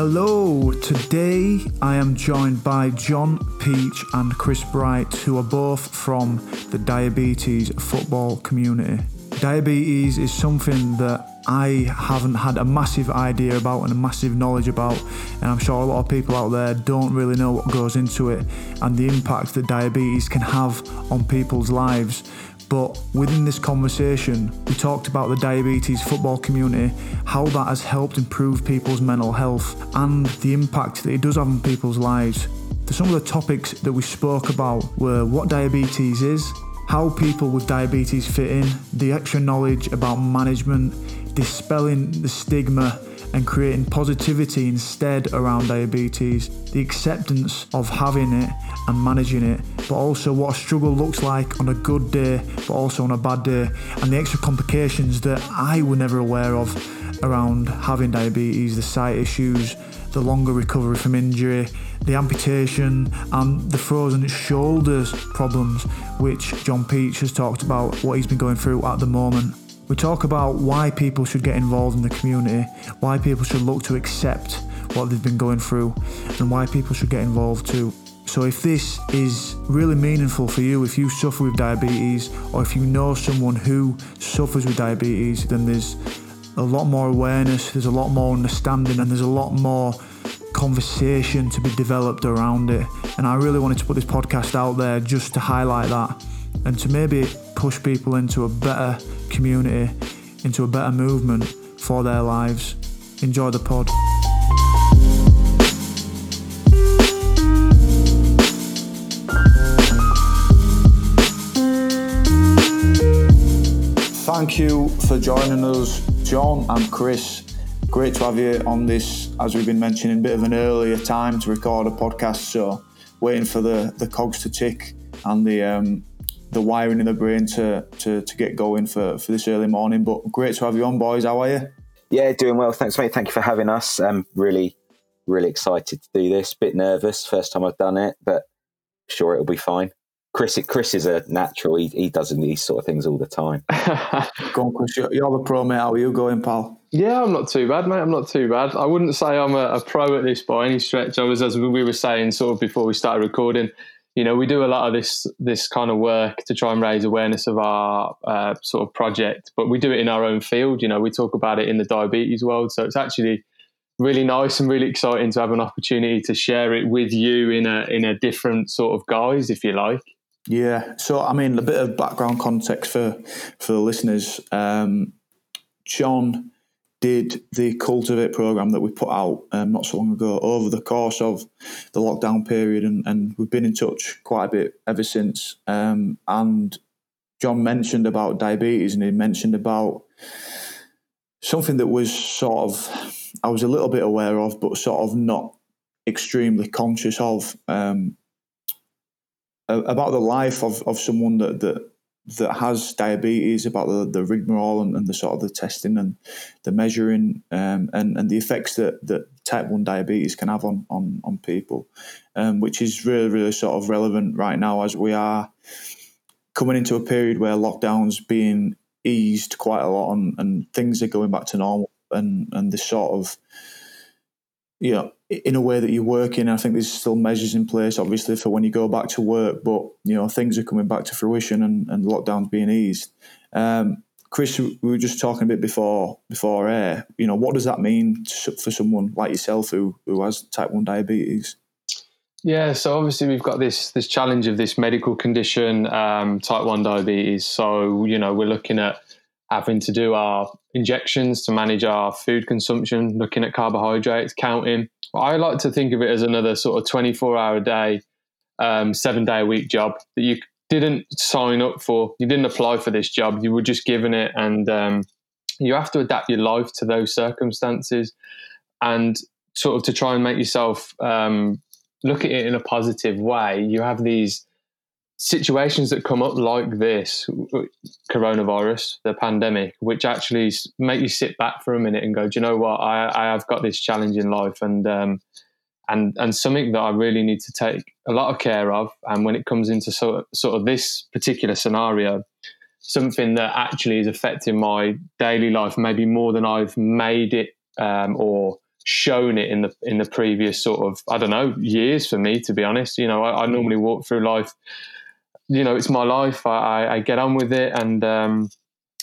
Hello, today I am joined by John Peach and Chris Bright, who are both from the diabetes football community. Diabetes is something that I haven't had a massive idea about and a massive knowledge about, and I'm sure a lot of people out there don't really know what goes into it and the impact that diabetes can have on people's lives. But within this conversation, we talked about the diabetes football community, how that has helped improve people's mental health, and the impact that it does have on people's lives. Some of the topics that we spoke about were what diabetes is, how people with diabetes fit in, the extra knowledge about management, dispelling the stigma and creating positivity instead around diabetes, the acceptance of having it and managing it, but also what a struggle looks like on a good day, but also on a bad day, and the extra complications that I were never aware of around having diabetes, the sight issues, the longer recovery from injury, the amputation, and the frozen shoulders problems, which John Peach has talked about what he's been going through at the moment. We talk about why people should get involved in the community, why people should look to accept what they've been going through, and why people should get involved too. So, if this is really meaningful for you, if you suffer with diabetes, or if you know someone who suffers with diabetes, then there's a lot more awareness, there's a lot more understanding, and there's a lot more conversation to be developed around it. And I really wanted to put this podcast out there just to highlight that and to maybe push people into a better community, into a better movement for their lives. Enjoy the pod. Thank you for joining us, John and Chris. Great to have you on this, as we've been mentioning, bit of an earlier time to record a podcast. So, waiting for the, the cogs to tick and the um, the wiring in the brain to, to, to get going for, for this early morning. But great to have you on, boys. How are you? Yeah, doing well. Thanks, mate. Thank you for having us. I'm really, really excited to do this. Bit nervous, first time I've done it, but sure it'll be fine. Chris, Chris is a natural. He, he does these sort of things all the time. Go on, Chris. You're, you're the pro, mate. How are you going, pal? Yeah, I'm not too bad, mate. I'm not too bad. I wouldn't say I'm a, a pro at this by any stretch. I was, as we were saying, sort of before we started recording, you know, we do a lot of this this kind of work to try and raise awareness of our uh, sort of project, but we do it in our own field. You know, we talk about it in the diabetes world, so it's actually really nice and really exciting to have an opportunity to share it with you in a in a different sort of guise, if you like. Yeah. So, I mean, a bit of background context for for the listeners. Um, John did the Cultivate program that we put out um, not so long ago over the course of the lockdown period, and, and we've been in touch quite a bit ever since. Um, and John mentioned about diabetes, and he mentioned about something that was sort of I was a little bit aware of, but sort of not extremely conscious of um, about the life of, of someone that, that that has diabetes about the, the rigmarole and, and, the sort of the testing and the measuring um, and, and the effects that, that type 1 diabetes can have on, on, on people, um, which is really, really sort of relevant right now as we are coming into a period where lockdown's being eased quite a lot and, and things are going back to normal and, and this sort of you know, in a way that you're working. I think there's still measures in place, obviously, for when you go back to work, but you know, things are coming back to fruition and, and lockdowns being eased. Um, Chris, we were just talking a bit before before air. You know, what does that mean for someone like yourself who who has type one diabetes? Yeah, so obviously we've got this this challenge of this medical condition, um, type one diabetes. So you know, we're looking at having to do our injections to manage our food consumption, looking at carbohydrates, counting. I like to think of it as another sort of 24 hour a day, um, seven day a week job that you didn't sign up for. You didn't apply for this job. You were just given it, and um, you have to adapt your life to those circumstances and sort of to try and make yourself um, look at it in a positive way. You have these situations that come up like this coronavirus the pandemic which actually make you sit back for a minute and go do you know what i, I have got this challenge in life and um, and and something that i really need to take a lot of care of and when it comes into sort of, sort of this particular scenario something that actually is affecting my daily life maybe more than i've made it um, or shown it in the in the previous sort of I don't know years for me to be honest. You know, I, I normally walk through life. You know, it's my life. I, I get on with it, and um,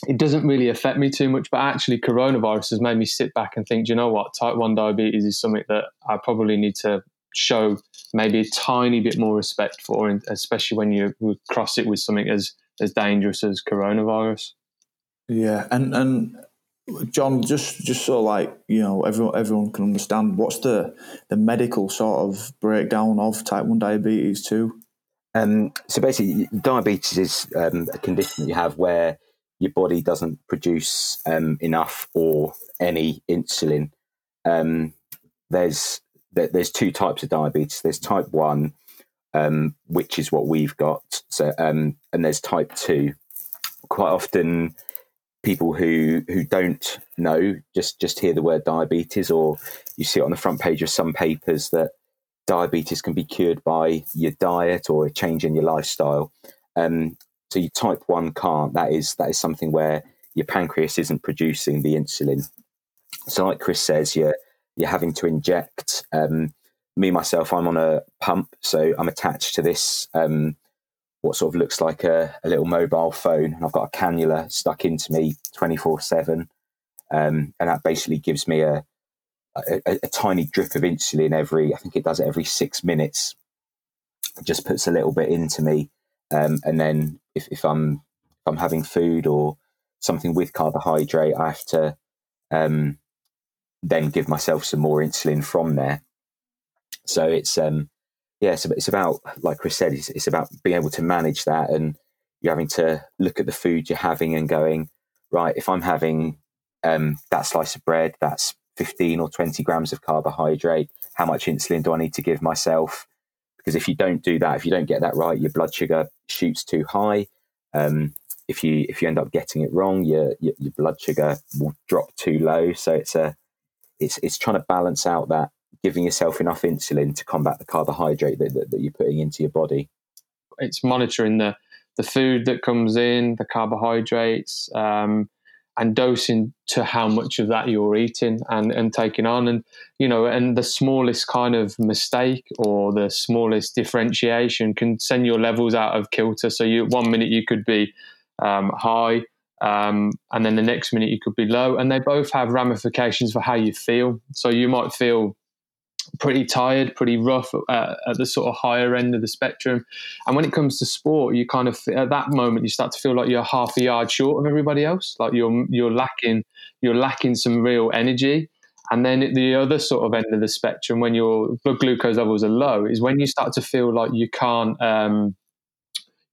it doesn't really affect me too much. But actually, coronavirus has made me sit back and think. Do you know what? Type one diabetes is something that I probably need to show maybe a tiny bit more respect for, especially when you cross it with something as as dangerous as coronavirus. Yeah, and and John, just just so like you know, everyone everyone can understand what's the the medical sort of breakdown of type one diabetes too. Um, so basically, diabetes is um, a condition you have where your body doesn't produce um, enough or any insulin. Um, there's there's two types of diabetes. There's type one, um, which is what we've got. So um, and there's type two. Quite often, people who who don't know just just hear the word diabetes or you see it on the front page of some papers that diabetes can be cured by your diet or a change in your lifestyle um, so you type 1 can't that is that is something where your pancreas isn't producing the insulin so like chris says you're you're having to inject um, me myself i'm on a pump so i'm attached to this um, what sort of looks like a, a little mobile phone. And I've got a cannula stuck into me 24 7. Um, and that basically gives me a, a, a, tiny drip of insulin every, I think it does it every six minutes. It just puts a little bit into me. Um, and then if, if I'm if I'm having food or something with carbohydrate, I have to um, then give myself some more insulin from there. So it's um, yeah, it's, it's about, like Chris said, it's, it's about being able to manage that and you're having to look at the food you're having and going, right, if I'm having um, that slice of bread, that's 15 or 20 grams of carbohydrate, how much insulin do I need to give myself? Because if you don't do that, if you don't get that right, your blood sugar shoots too high. Um, if you if you end up getting it wrong, your, your, your blood sugar will drop too low. So it's a it's it's trying to balance out that giving yourself enough insulin to combat the carbohydrate that, that, that you're putting into your body. It's monitoring the the food that comes in, the carbohydrates, um, and dosing to how much of that you're eating and, and taking on. And, you know, and the smallest kind of mistake or the smallest differentiation can send your levels out of kilter. So you one minute you could be um, high, um, and then the next minute you could be low. And they both have ramifications for how you feel. So you might feel pretty tired, pretty rough uh, at the sort of higher end of the spectrum. And when it comes to sport, you kind of at that moment you start to feel like you're half a yard short of everybody else. Like you're you're lacking you're lacking some real energy. And then at the other sort of end of the spectrum, when your blood glucose levels are low, is when you start to feel like you can't um,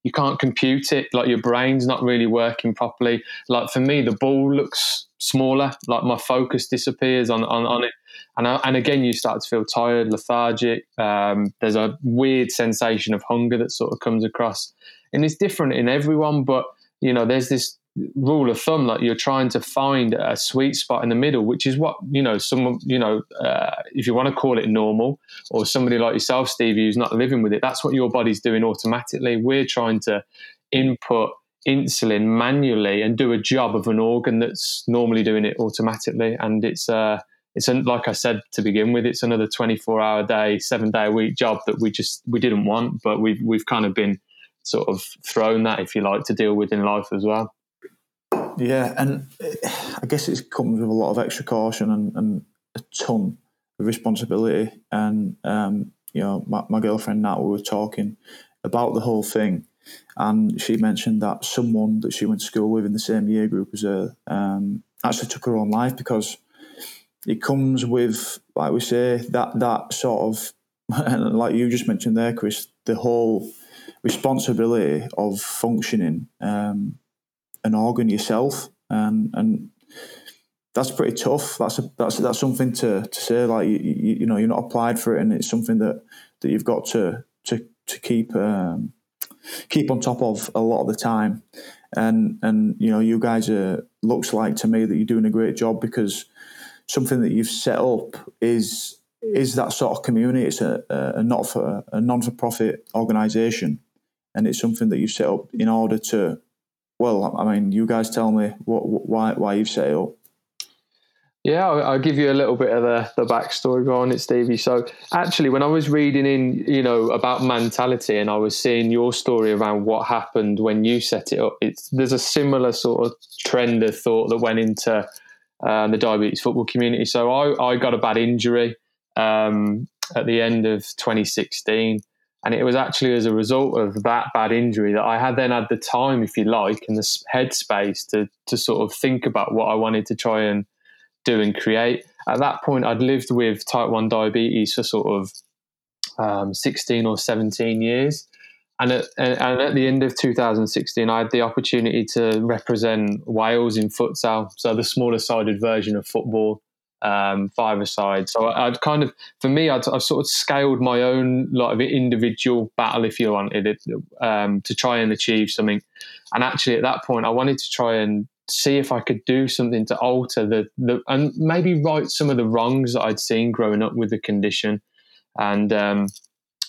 you can't compute it. Like your brain's not really working properly. Like for me, the ball looks smaller. Like my focus disappears on on, on it and uh, and again you start to feel tired, lethargic. Um, there's a weird sensation of hunger that sort of comes across, and it's different in everyone. But you know, there's this rule of thumb like you're trying to find a sweet spot in the middle, which is what you know. Some you know, uh, if you want to call it normal, or somebody like yourself, Steve, who's not living with it, that's what your body's doing automatically. We're trying to input insulin manually and do a job of an organ that's normally doing it automatically, and it's uh, it's like I said to begin with, it's another 24 hour day, seven day a week job that we just we didn't want, but we've we've kind of been sort of thrown that, if you like, to deal with in life as well. Yeah, and I guess it comes with a lot of extra caution and, and a ton of responsibility. And um, you know, my, my girlfriend Nat, we were talking about the whole thing, and she mentioned that someone that she went to school with in the same year group as her um, actually took her own life because it comes with, like we say, that that sort of, like you just mentioned there, Chris, the whole responsibility of functioning um, an organ yourself, and and that's pretty tough. That's a, that's that's something to, to say. Like you, you, you know, you're not applied for it, and it's something that, that you've got to to to keep um, keep on top of a lot of the time. And and you know, you guys are looks like to me that you're doing a great job because something that you've set up is is that sort of community. It's a, a not for a non for profit organisation, and it's something that you've set up in order to. Well, I mean, you guys tell me what why why you've set it up. Yeah, I'll, give you a little bit of the, the backstory on it, Stevie. So, actually, when I was reading in, you know, about mentality, and I was seeing your story around what happened when you set it up, it's there's a similar sort of trend of thought that went into uh, the diabetes football community. So, I, I got a bad injury um, at the end of 2016, and it was actually as a result of that bad injury that I had then had the time, if you like, and the headspace to to sort of think about what I wanted to try and do and create. At that point, I'd lived with type 1 diabetes for sort of um, 16 or 17 years. And at, and at the end of 2016, I had the opportunity to represent Wales in futsal, so the smaller sided version of football, um, five aside. So I, would kind of, for me, I'd, I've sort of scaled my own of individual battle, if you wanted it, um, to try and achieve something. And actually, at that point, I wanted to try and see if I could do something to alter the, the and maybe right some of the wrongs that I'd seen growing up with the condition. And um,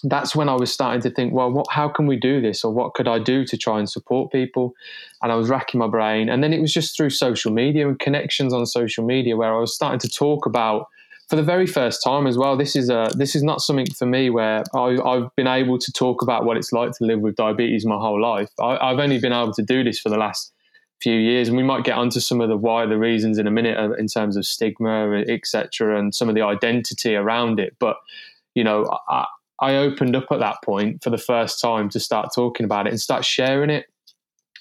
that's when I was starting to think, well, what, how can we do this, or what could I do to try and support people? And I was racking my brain, and then it was just through social media and connections on social media where I was starting to talk about, for the very first time as well. This is a this is not something for me where I, have been able to talk about what it's like to live with diabetes my whole life. I, I've only been able to do this for the last few years, and we might get onto some of the why, the reasons in a minute uh, in terms of stigma, etc., and some of the identity around it. But you know, I, I opened up at that point for the first time to start talking about it and start sharing it.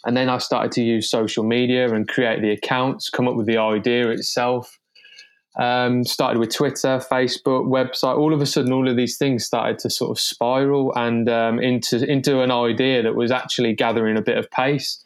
And then I started to use social media and create the accounts, come up with the idea itself. Um, started with Twitter, Facebook, website. All of a sudden, all of these things started to sort of spiral and um, into into an idea that was actually gathering a bit of pace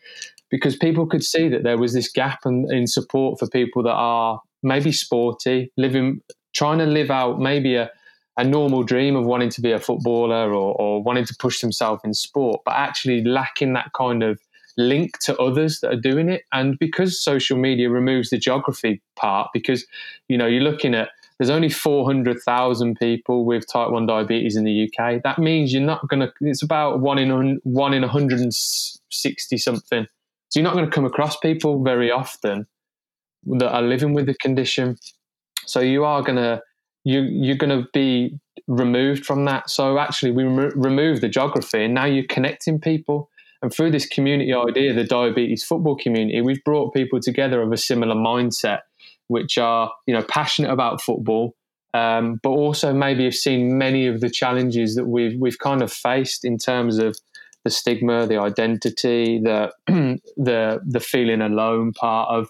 because people could see that there was this gap in, in support for people that are maybe sporty, living, trying to live out maybe a, a normal dream of wanting to be a footballer or, or wanting to push themselves in sport, but actually lacking that kind of link to others that are doing it. And because social media removes the geography part, because you know you're looking at there's only 400,000 people with type 1 diabetes in the UK. That means you're not going to, it's about one in, one in 160 something so you're not going to come across people very often that are living with the condition. So you are going to you you're going to be removed from that. So actually, we remo- remove the geography, and now you're connecting people. And through this community idea, the diabetes football community, we've brought people together of a similar mindset, which are you know passionate about football, um, but also maybe have seen many of the challenges that we've we've kind of faced in terms of the stigma, the identity, the the the feeling alone part of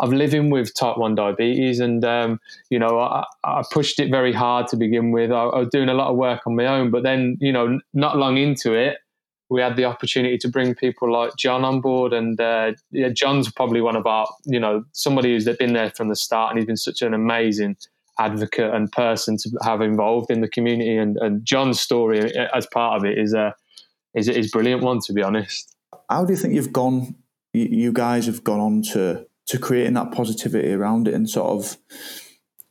of living with type one diabetes. And um, you know, I, I, pushed it very hard to begin with. I, I, was doing a lot of work on my own, but then you know, not long into it, we had the opportunity to bring people like John on board, and uh, yeah, John's probably one of our you know somebody who's been there from the start, and he's been such an amazing advocate and person to have involved in the community. And, and John's story as part of it is a uh, is is brilliant one to be honest. How do you think you've gone? You guys have gone on to to creating that positivity around it and sort of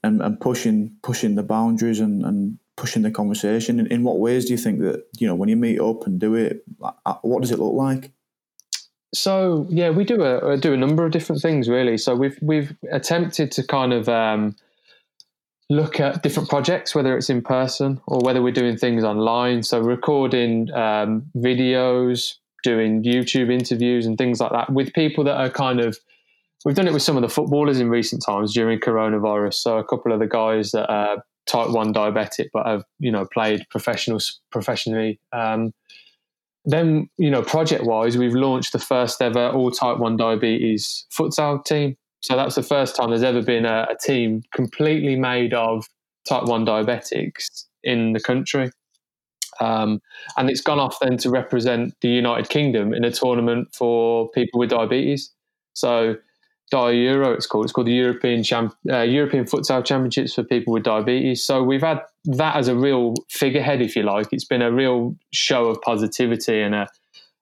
and, and pushing pushing the boundaries and, and pushing the conversation. In, in what ways do you think that you know when you meet up and do it? Uh, what does it look like? So yeah, we do a do a number of different things really. So we've we've attempted to kind of um, look at different projects, whether it's in person or whether we're doing things online. So recording um, videos, doing YouTube interviews and things like that with people that are kind of. We've done it with some of the footballers in recent times during coronavirus. So a couple of the guys that are type one diabetic but have you know played professionals professionally. Um, then you know project wise, we've launched the first ever all type one diabetes futsal team. So that's the first time there's ever been a, a team completely made of type 1 diabetics in the country. Um, and it's gone off then to represent the United Kingdom in a tournament for people with diabetes. So Euro, it's called. It's called the European Champ- uh, European Futsal Championships for people with diabetes. So we've had that as a real figurehead, if you like. It's been a real show of positivity and a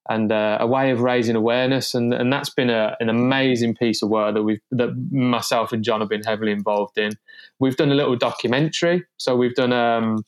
and uh, a way of raising awareness. And, and that's been a, an amazing piece of work that we've that myself and John have been heavily involved in. We've done a little documentary, so we've done um,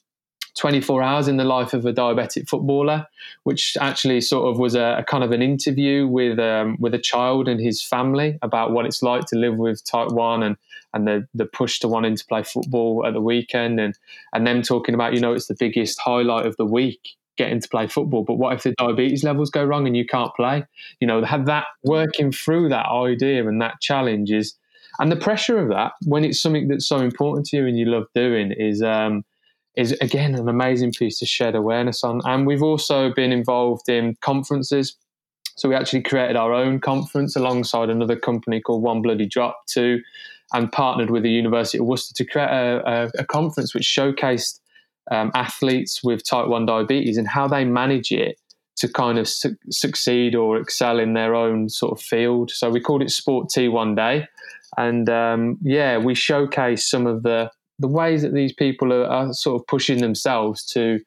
24 hours in the life of a diabetic footballer, which actually sort of was a, a kind of an interview with um, with a child and his family about what it's like to live with type one and and the the push to wanting to play football at the weekend and and them talking about you know it's the biggest highlight of the week getting to play football but what if the diabetes levels go wrong and you can't play you know have that working through that idea and that challenge is and the pressure of that when it's something that's so important to you and you love doing is um, is again an amazing piece to shed awareness on. And we've also been involved in conferences. So we actually created our own conference alongside another company called One Bloody Drop to and partnered with the University of Worcester to create a, a, a conference which showcased um, athletes with type 1 diabetes and how they manage it to kind of su- succeed or excel in their own sort of field. So we called it Sport T One Day. And um, yeah, we showcase some of the the ways that these people are, are, sort of pushing themselves to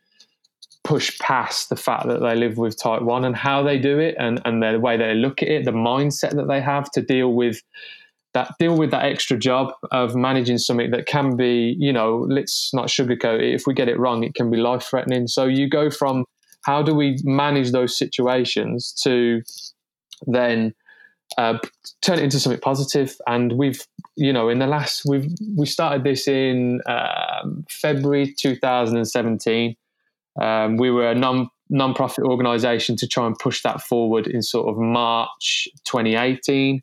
push past the fact that they live with type 1 and how they do it and, and the way they look at it the mindset that they have to deal with that deal with that extra job of managing something that can be you know let's not sugarcoat it if we get it wrong it can be life threatening so you go from how do we manage those situations to then uh, turn it into something positive. And we've, you know, in the last, we've we started this in um, February 2017. Um, we were a non non-profit organisation to try and push that forward in sort of March 2018.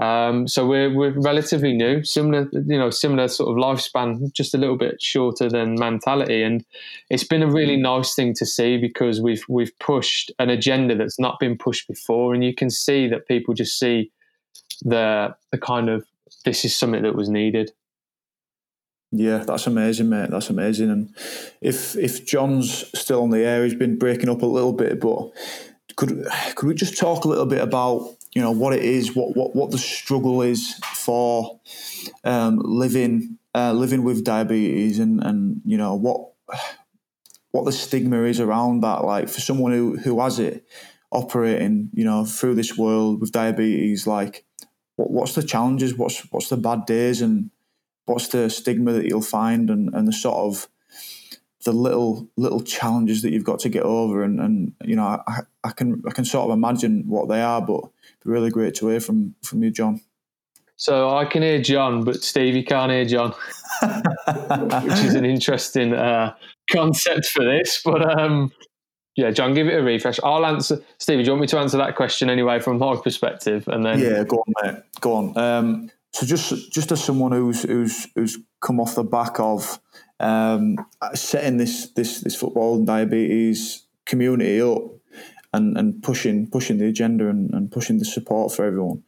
Um, so we're we're relatively new, similar you know similar sort of lifespan, just a little bit shorter than mentality, and it's been a really nice thing to see because we've we've pushed an agenda that's not been pushed before, and you can see that people just see the the kind of this is something that was needed. Yeah, that's amazing, mate. That's amazing. And if if John's still on the air, he's been breaking up a little bit, but could could we just talk a little bit about you know what it is, what what what the struggle is for um, living uh, living with diabetes, and and you know what what the stigma is around that. Like for someone who who has it, operating you know through this world with diabetes, like what, what's the challenges? What's what's the bad days and what's the stigma that you'll find and, and the sort of the little little challenges that you've got to get over and, and you know I, I can I can sort of imagine what they are but it'd be really great to hear from from you, John. So I can hear John, but Stevie can't hear John, which is an interesting uh, concept for this. But um, yeah, John, give it a refresh. I'll answer. Stevie, do you want me to answer that question anyway from my perspective? And then yeah, go on, mate. Go on. Um, so just just as someone who's who's who's come off the back of um, setting this this this football and diabetes community up and, and pushing pushing the agenda and, and pushing the support for everyone.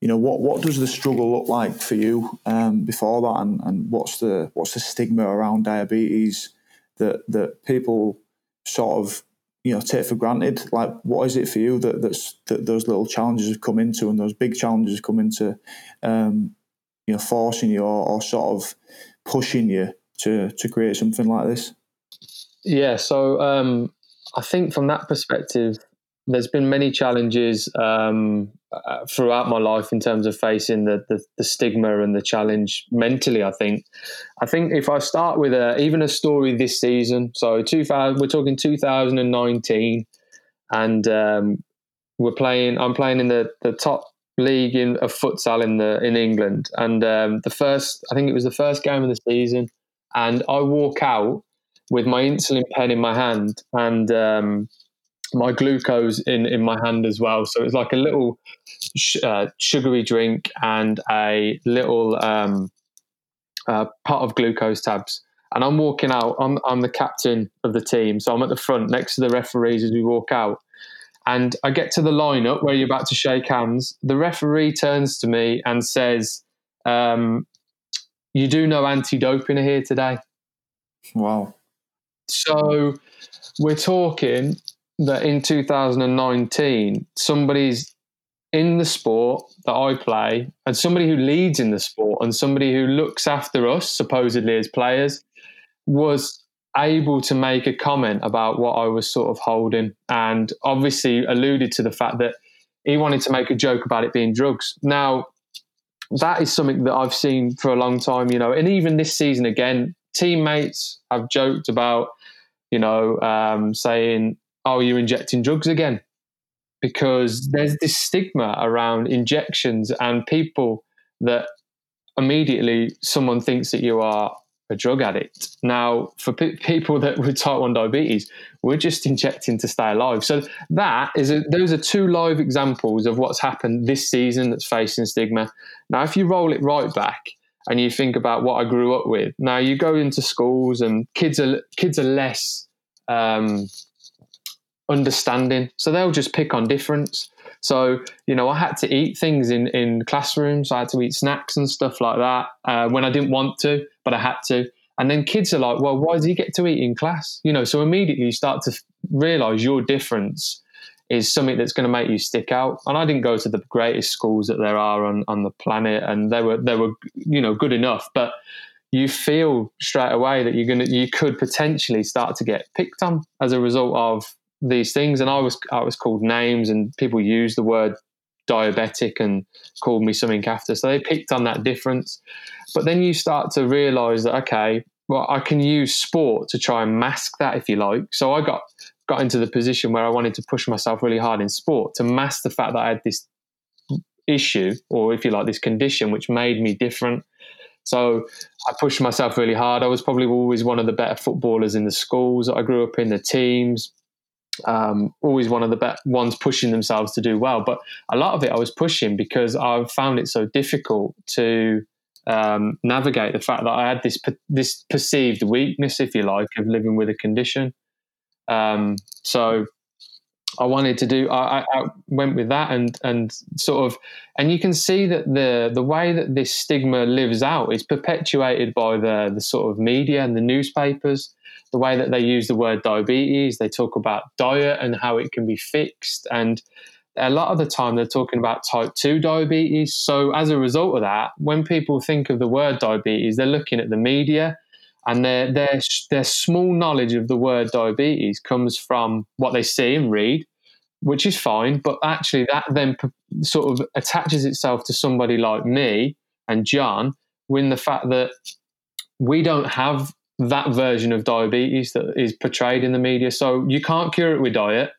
You know, what, what does the struggle look like for you um, before that, and, and what's the what's the stigma around diabetes that that people sort of you know take for granted? Like, what is it for you that that's that those little challenges have come into, and those big challenges come into, um, you know, forcing you or, or sort of pushing you to to create something like this? Yeah, so um, I think from that perspective, there's been many challenges um, uh, throughout my life in terms of facing the, the, the stigma and the challenge mentally. I think, I think if I start with a, even a story this season, so 2000, we're talking 2019, and um, we're playing. I'm playing in the, the top league in of futsal in the in England, and um, the first, I think it was the first game of the season, and I walk out with my insulin pen in my hand and um, my glucose in, in my hand as well. So it's like a little sh- uh, sugary drink and a little um, uh, pot of glucose tabs. And I'm walking out. I'm, I'm the captain of the team. So I'm at the front next to the referees as we walk out. And I get to the lineup where you're about to shake hands. The referee turns to me and says, um, You do know anti doping are here today. Wow. So we're talking that in 2019, somebody's in the sport that I play, and somebody who leads in the sport, and somebody who looks after us, supposedly as players, was able to make a comment about what I was sort of holding, and obviously alluded to the fact that he wanted to make a joke about it being drugs. Now, that is something that I've seen for a long time, you know, and even this season again, teammates have joked about you know, um, saying, "Oh, you're injecting drugs again," because there's this stigma around injections and people that immediately someone thinks that you are a drug addict. Now, for people that with type one diabetes, we're just injecting to stay alive. So that is a, those are two live examples of what's happened this season that's facing stigma. Now, if you roll it right back and you think about what I grew up with, now you go into schools and kids are kids are less um, understanding, so they'll just pick on difference. So, you know, I had to eat things in, in classrooms. I had to eat snacks and stuff like that uh, when I didn't want to, but I had to. And then kids are like, well, why does he get to eat in class? You know, so immediately you start to realize your difference is something that's going to make you stick out. And I didn't go to the greatest schools that there are on, on the planet, and they were they were you know good enough, but you feel straight away that you're gonna you could potentially start to get picked on as a result of these things, and I was I was called names, and people used the word diabetic and called me something after. So they picked on that difference. But then you start to realize that okay, well, I can use sport to try and mask that if you like. So I got got into the position where I wanted to push myself really hard in sport to mask the fact that I had this issue, or if you like, this condition, which made me different. So I pushed myself really hard. I was probably always one of the better footballers in the schools that I grew up in, the teams um, always one of the best ones pushing themselves to do well. But a lot of it I was pushing because I found it so difficult to um, navigate the fact that I had this this perceived weakness, if you like, of living with a condition. Um, so I wanted to do. I, I, went with that, and and sort of, and you can see that the the way that this stigma lives out is perpetuated by the the sort of media and the newspapers the way that they use the word diabetes. They talk about diet and how it can be fixed. And a lot of the time they're talking about type 2 diabetes. So, as a result of that, when people think of the word diabetes, they're looking at the media and their, their, their small knowledge of the word diabetes comes from what they see and read, which is fine. But actually, that then sort of attaches itself to somebody like me and John when the fact that we don't have that version of diabetes that is portrayed in the media. So you can't cure it with diet.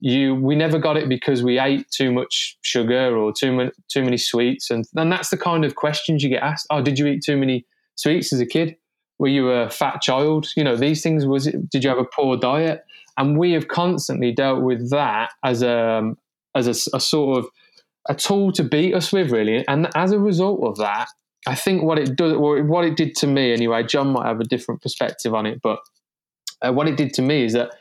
You we never got it because we ate too much sugar or too many too many sweets, and and that's the kind of questions you get asked. Oh, did you eat too many sweets as a kid? Were you a fat child? You know these things. Was it? Did you have a poor diet? And we have constantly dealt with that as a um, as a, a sort of a tool to beat us with, really. And as a result of that, I think what it does, what it did to me anyway. John might have a different perspective on it, but uh, what it did to me is that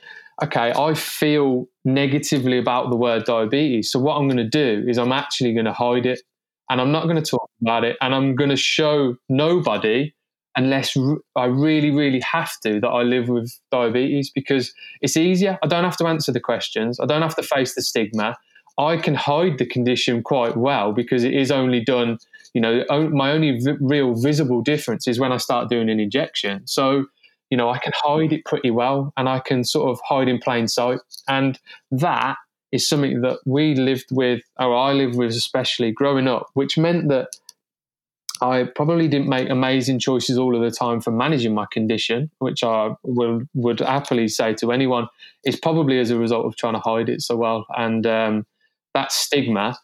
okay, I feel negatively about the word diabetes. So what I'm going to do is I'm actually going to hide it, and I'm not going to talk about it, and I'm going to show nobody unless I really, really have to that I live with diabetes because it's easier. I don't have to answer the questions. I don't have to face the stigma. I can hide the condition quite well because it is only done you know, my only v- real visible difference is when I start doing an injection. So, you know, I can hide it pretty well and I can sort of hide in plain sight. And that is something that we lived with, or I lived with especially growing up, which meant that I probably didn't make amazing choices all of the time for managing my condition, which I would, would happily say to anyone is probably as a result of trying to hide it so well. And um, that stigma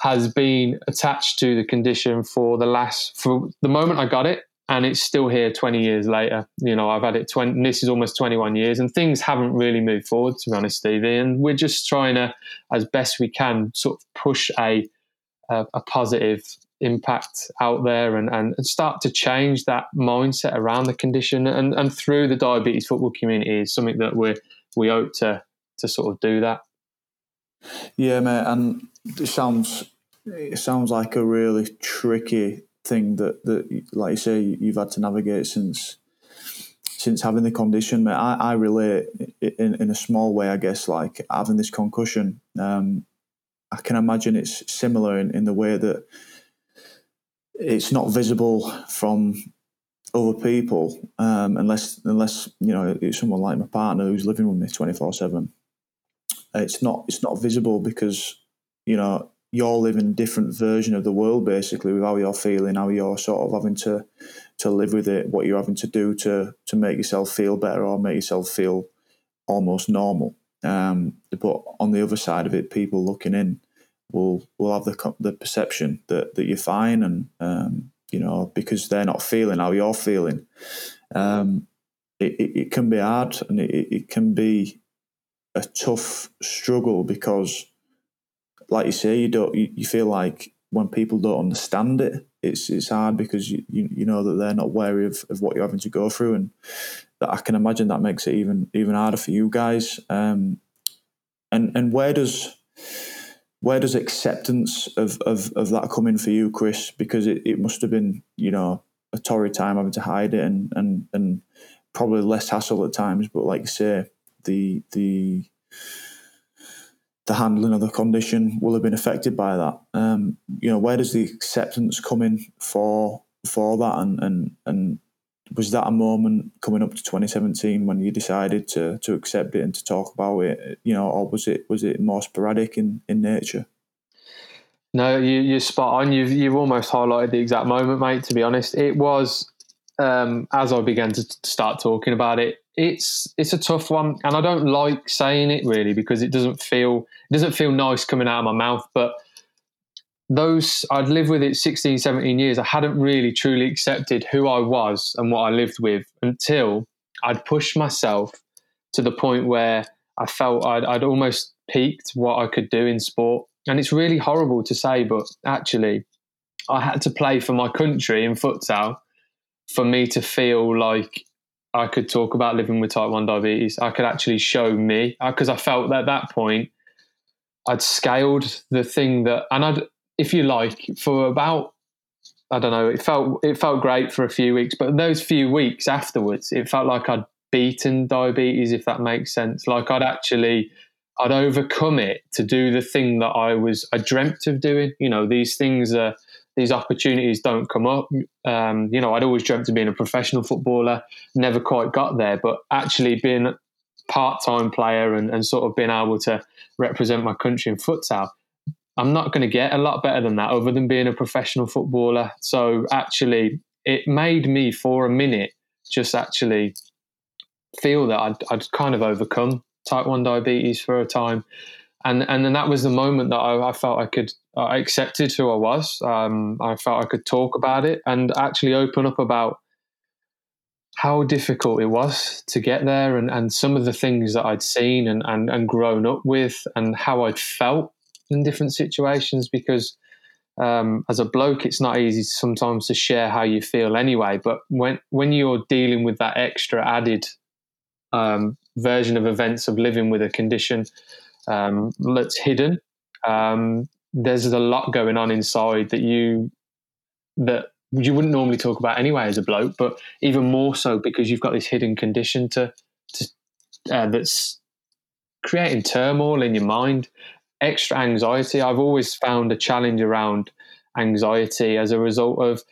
has been attached to the condition for the last for the moment I got it and it's still here 20 years later. You know, I've had it 20 this is almost 21 years and things haven't really moved forward to be honest, Stevie. And we're just trying to as best we can sort of push a a, a positive impact out there and, and start to change that mindset around the condition and, and through the diabetes football community is something that we we hope to to sort of do that. Yeah, mate, and sounds it sounds like a really tricky thing that that like you say you've had to navigate since since having the condition. I, I relate in, in a small way, I guess, like having this concussion. Um, I can imagine it's similar in, in the way that it's not visible from other people um, unless unless you know it's someone like my partner who's living with me twenty four seven. It's not it's not visible because you know you're living a different version of the world basically with how you're feeling, how you're sort of having to to live with it, what you're having to do to to make yourself feel better or make yourself feel almost normal. Um, but on the other side of it, people looking in will will have the the perception that that you're fine, and um, you know because they're not feeling how you're feeling. Um, it, it, it, can be hard, and it, it can be a tough struggle because, like you say, you don't you, you feel like when people don't understand it, it's it's hard because you, you, you know that they're not wary of, of what you're having to go through, and that I can imagine that makes it even even harder for you guys. Um, and and where does where does acceptance of, of, of that come in for you, Chris? Because it, it must have been, you know, a torrid time having to hide it and, and, and probably less hassle at times. But like you say, the the the handling of the condition will have been affected by that. Um, you know, where does the acceptance come in for for that? And, and and was that a moment coming up to 2017 when you decided to to accept it and to talk about it you know or was it was it more sporadic in in nature? No you you're spot on. You've you've almost highlighted the exact moment mate to be honest. It was um, as I began to start talking about it it's it's a tough one and I don't like saying it really because it doesn't feel it doesn't feel nice coming out of my mouth but those I'd lived with it 16, 17 years. I hadn't really truly accepted who I was and what I lived with until I'd pushed myself to the point where I felt I'd, I'd almost peaked what I could do in sport. And it's really horrible to say, but actually, I had to play for my country in futsal for me to feel like I could talk about living with type 1 diabetes. I could actually show me, uh, because I felt that at that point, I'd scaled the thing that, and I'd, if you like, for about I don't know, it felt it felt great for a few weeks, but those few weeks afterwards, it felt like I'd beaten diabetes, if that makes sense. Like I'd actually I'd overcome it to do the thing that I was I dreamt of doing. You know, these things are these opportunities don't come up. Um, you know, I'd always dreamt of being a professional footballer, never quite got there, but actually being a part time player and, and sort of being able to represent my country in futsal I'm not going to get a lot better than that other than being a professional footballer. So actually, it made me for a minute just actually feel that I'd, I'd kind of overcome type 1 diabetes for a time. And, and then that was the moment that I, I felt I could, I accepted who I was. Um, I felt I could talk about it and actually open up about how difficult it was to get there and, and some of the things that I'd seen and, and, and grown up with and how I'd felt in different situations because um, as a bloke, it's not easy sometimes to share how you feel anyway. But when when you're dealing with that extra added um, version of events of living with a condition um, that's hidden, um, there's a lot going on inside that you that you wouldn't normally talk about anyway as a bloke, but even more so because you've got this hidden condition to, to uh, that's creating turmoil in your mind extra anxiety. I've always found a challenge around anxiety as a result of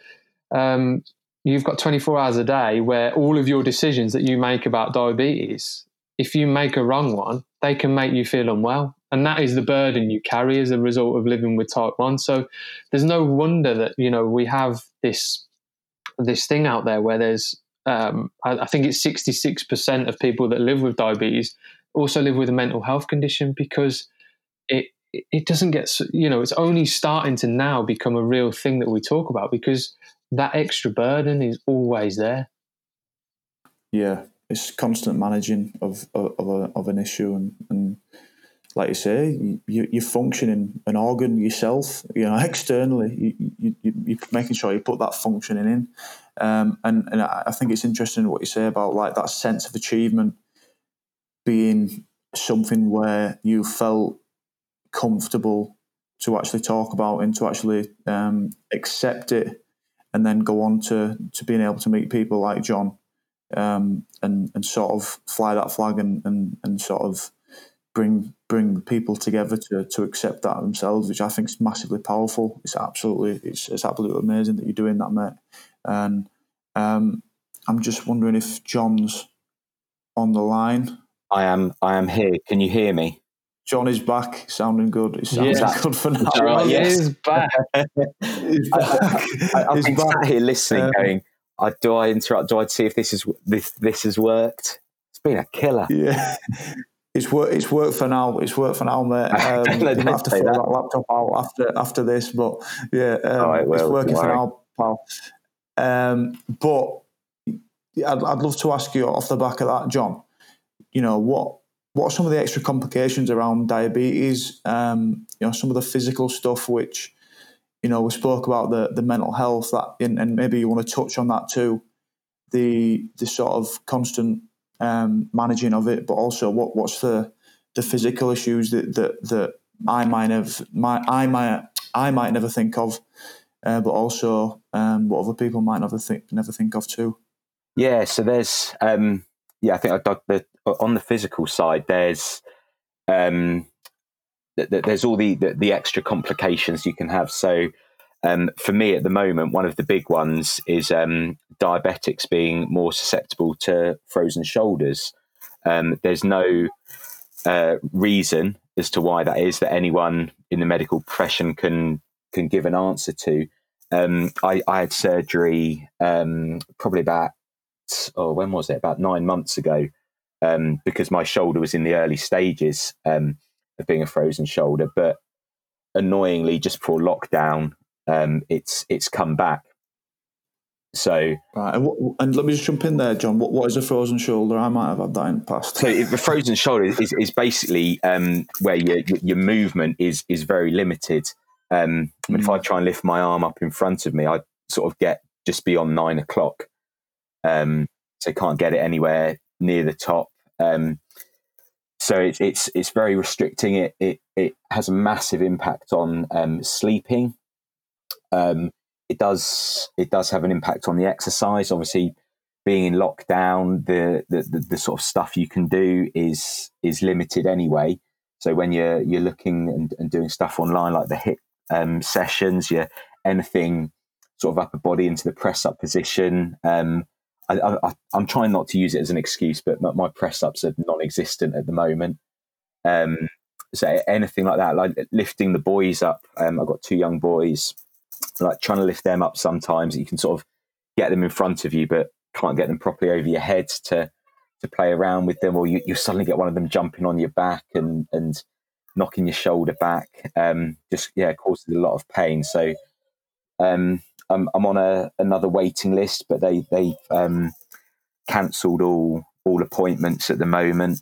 um, you've got 24 hours a day where all of your decisions that you make about diabetes, if you make a wrong one, they can make you feel unwell. And that is the burden you carry as a result of living with type 1. So there's no wonder that, you know, we have this this thing out there where there's um, I, I think it's 66% of people that live with diabetes also live with a mental health condition because it it doesn't get you know it's only starting to now become a real thing that we talk about because that extra burden is always there yeah it's constant managing of of, of, a, of an issue and, and like you say you, you're functioning an organ yourself you know externally. You, you, you're making sure you put that functioning in. Um, and, and I think it's interesting what you say about like that sense of achievement being something where you felt comfortable to actually talk about and to actually um, accept it and then go on to, to being able to meet people like John um, and, and sort of fly that flag and, and, and sort of bring bring people together to, to accept that themselves, which I think is massively powerful. It's absolutely it's, it's absolutely amazing that you're doing that, mate. And um, I'm just wondering if John's on the line. I am. I am here. Can you hear me? John is back, sounding good. He's sounding Yeah. good for now. John yes. is back. He's back. I, I've He's been back. sat here listening, Um, going, I, "Do I interrupt? Do I see if this is this this has worked?" It's been a killer. Yeah. It's work. It's work for now. It's work for now, mate. Um, you have to throw that. that laptop out after after this, but yeah, um, Oh, it it's working for now, pal. Um, but I'd, I'd love to ask you off the back of that, John. You know what? What are some of the extra complications around diabetes? Um, you know, some of the physical stuff, which you know we spoke about the the mental health that, and, and maybe you want to touch on that too. The the sort of constant um, managing of it, but also what what's the the physical issues that that, that I might have my I might I might never think of, uh, but also um, what other people might never think never think of too. Yeah, so there's um yeah, I think I the on the physical side there's um th- th- there's all the, the the extra complications you can have. So um for me at the moment one of the big ones is um diabetics being more susceptible to frozen shoulders. Um there's no uh, reason as to why that is that anyone in the medical profession can can give an answer to. Um, I, I had surgery um, probably about oh when was it about nine months ago um, because my shoulder was in the early stages of being a frozen shoulder, but annoyingly just before lockdown um, it's it's come back. So Right, and, what, and let me just jump in there, John. What what is a frozen shoulder? I might have had that in the past. So the frozen shoulder is, is basically um, where your your movement is is very limited. Um, mean, If I try and lift my arm up in front of me, I sort of get just beyond nine o'clock. Um, so can't get it anywhere near the top. Um, so it's it's it's very restricting. It it it has a massive impact on um, sleeping. Um, it does it does have an impact on the exercise. Obviously, being in lockdown, the, the the the sort of stuff you can do is is limited anyway. So when you're you're looking and, and doing stuff online like the HIIT um, sessions, you're anything sort of upper body into the press up position. Um, I, I'm trying not to use it as an excuse, but my, my press ups are non-existent at the moment. Um, so anything like that, like lifting the boys up. Um, I've got two young boys, like trying to lift them up. Sometimes you can sort of get them in front of you, but can't get them properly over your head to to play around with them, or you, you suddenly get one of them jumping on your back and and knocking your shoulder back. Um, just yeah, causes a lot of pain. So um, I'm, I'm on a another waiting list, but they they um, cancelled all all appointments at the moment.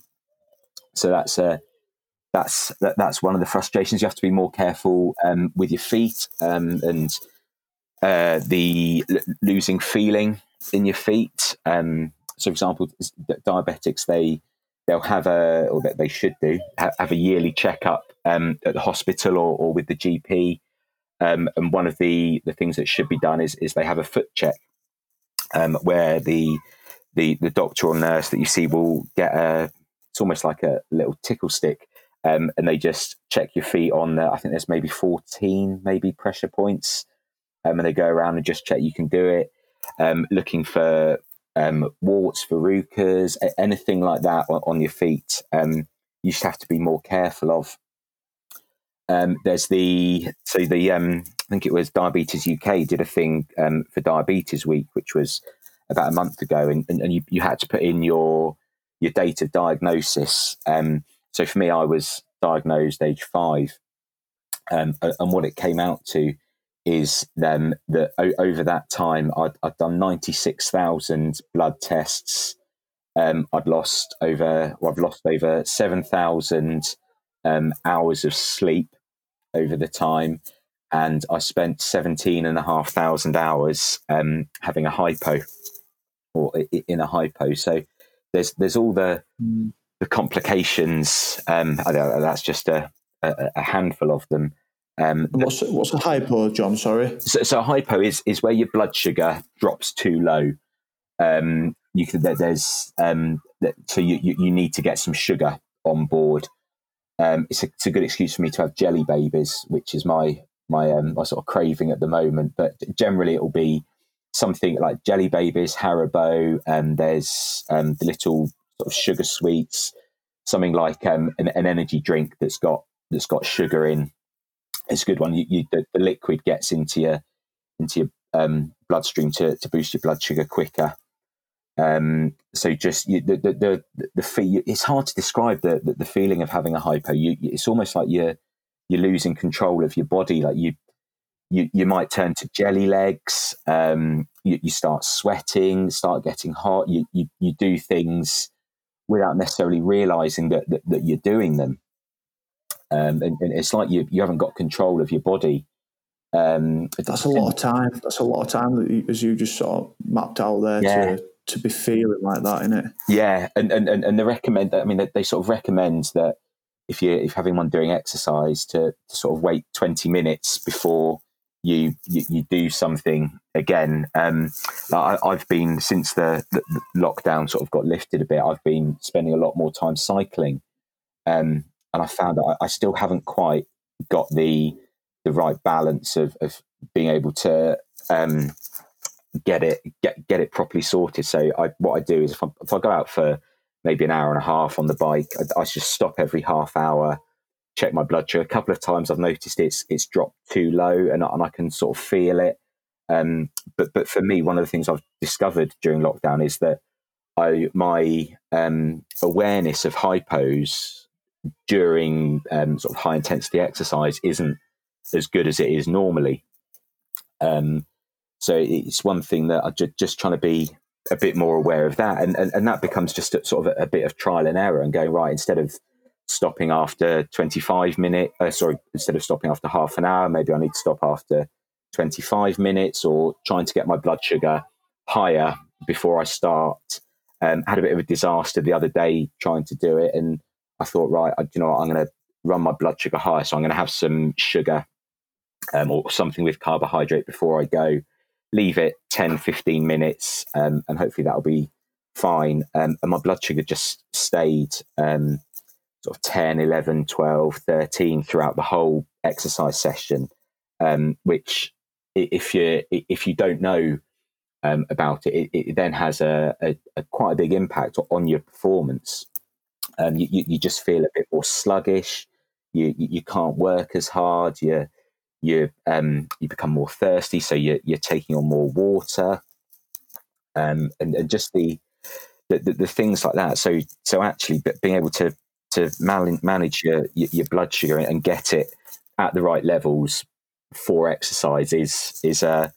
So that's a that's that, that's one of the frustrations. You have to be more careful um, with your feet um, and uh, the l- losing feeling in your feet. Um, so, for example, diabetics they they'll have a or that they should do ha- have a yearly checkup um, at the hospital or, or with the GP. Um, and one of the, the things that should be done is is they have a foot check um, where the the the doctor or nurse that you see will get a it's almost like a little tickle stick um, and they just check your feet on the, I think there's maybe 14 maybe pressure points um, and they go around and just check you can do it. Um, looking for um, warts verrucas anything like that on, on your feet you just have to be more careful of um, there's the so the um, I think it was Diabetes UK did a thing um, for Diabetes Week, which was about a month ago, and, and, and you, you had to put in your your date of diagnosis. Um, so for me, I was diagnosed age five, um, and what it came out to is um, that o- over that time, I'd, I'd done ninety six thousand blood tests. I'd lost over, well, I've lost over seven thousand um, hours of sleep over the time. And I spent 17 and a half thousand hours um, having a hypo or in a hypo. So there's there's all the Mm. the complications. Um, I don't know, that's just a, a, a handful of them. Um, What's what's a hypo, John? Sorry. so, so hypo is is where your blood sugar drops too low. Um, you can there, there's um, so you, you you need to get some sugar on board. Um, it's a, it's a good excuse for me to have jelly babies, which is my my um, my sort of craving at the moment. But generally, it will be something like jelly babies, Haribo, and there's um, the little sort of sugar sweets. something like um, an, an, energy drink that's got that's got sugar in It's a good one. You, you the, the, liquid gets into your into your um, bloodstream to, to boost your blood sugar quicker. Um, so just you, the the the, the feel, it's hard to describe the, the, the feeling of having a hypo. You, it's almost like you're you're losing control of your body. Like you you you might turn to jelly legs. Um, you, you start sweating, start getting hot. You you you do things without necessarily realizing that that, that you're doing them. Um, and, and, it's like you you haven't got control of your body. Um, That's a lot of time. That's a lot of time that you, as you just sort of mapped out there yeah. to to be feeling like that, isn't it? Yeah, and and and, and they recommend that. I mean, they, they sort of recommend that if you if having one doing exercise to, to sort of wait twenty minutes before you you, you do something again. Um, I, have been since the, the, lockdown sort of got lifted a bit. I've been spending a lot more time cycling, um, and I found that I, I, still haven't quite got the the right balance of, of being able to um, get it get get it properly sorted. So I, what I do is if I, if I go out for maybe an hour and a half on the bike, I, I just stop every half hour check my blood sugar. A couple of times I've noticed it's it's dropped too low, and, and I can sort of feel it. Um, but but for me, one of the things I've discovered during lockdown is that I my um, awareness of hypos during um, sort of high intensity exercise isn't as good as it is normally. Um, so it's one thing that I'm just, trying to be a bit more aware of that, and and, and that becomes just a, sort of a, a bit of trial and error and going right instead of stopping after 25 minutes. Uh, sorry, instead of stopping after half an hour, maybe I need to stop after 25 minutes or trying to get my blood sugar higher before I start. Um, had a bit of a disaster the other day trying to do it, and I thought, right, I, you know, what, I'm going to run my blood sugar higher, so I'm going to have some sugar um, or something with carbohydrate before I go. Leave it 10, 15 minutes, um, and hopefully that'll be fine. Um, and my blood sugar just stayed um, sort of 10, 11, 12, 13 throughout the whole exercise session, um, which if you if you don't know um, about it, it, it, then has a, a, a, quite a big impact on your performance. Um, you, you, just feel a bit more sluggish. You, you, you can't work as hard. You you um, you become more thirsty, so you're you're taking on more water, um, and, and just the the, the, the things like that. So so actually, being able to to manage your, your blood sugar and get it at the right levels for exercise is is a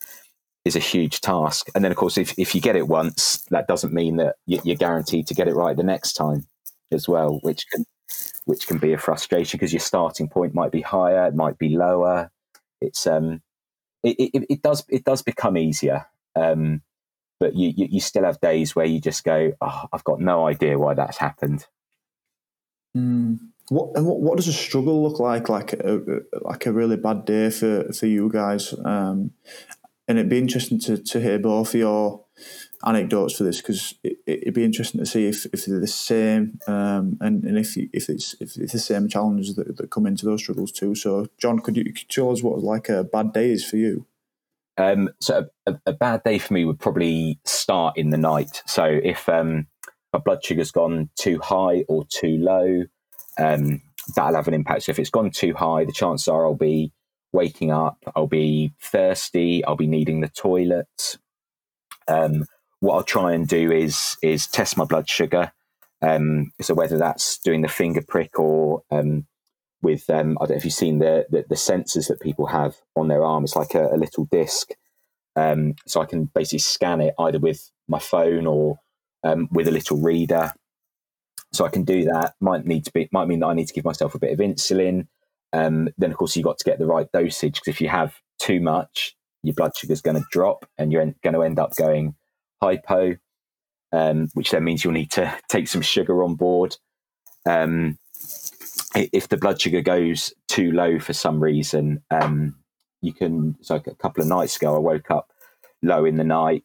is a huge task. And then, of course, if, if you get it once, that doesn't mean that you're guaranteed to get it right the next time as well, which can which can be a frustration because your starting point might be higher, it might be lower. It's um, it, it, it does it does become easier, um, but you, you you still have days where you just go, oh, I've got no idea why that's happened. Mm. What and what, what does a struggle look like? Like a, like a really bad day for for you guys. Um, and it'd be interesting to to hear both your anecdotes for this because it, would be interesting to see if, if they're the same um, and, and if if it's if it's the same challenges that, that come into those struggles too. So, John, could you tell us what like a bad day is for you? Um, so, a, a, bad day for me would probably start in the night. So, if um, my blood sugar's gone too high or too low, um, that'll have an impact. So if it's gone too high, the chances are I'll be waking up, I'll be thirsty, I'll be needing the toilet. Um, what I'll try and do is is test my blood sugar. Um, so whether that's doing the finger prick or um, with um, I don't know if you've seen the, the, the sensors that people have on their arm. It's like a, a little disc, um, so I can basically scan it either with my phone or um, with a little reader. So I can do that. Might need to be might mean that I need to give myself a bit of insulin. Um, then of course you've got to get the right dosage because if you have too much, your blood sugar is going to drop and you're going to end up going hypo, um, which then means you'll need to take some sugar on board. Um, if the blood sugar goes too low for some reason, um, you can. So a couple of nights ago, I woke up low in the night,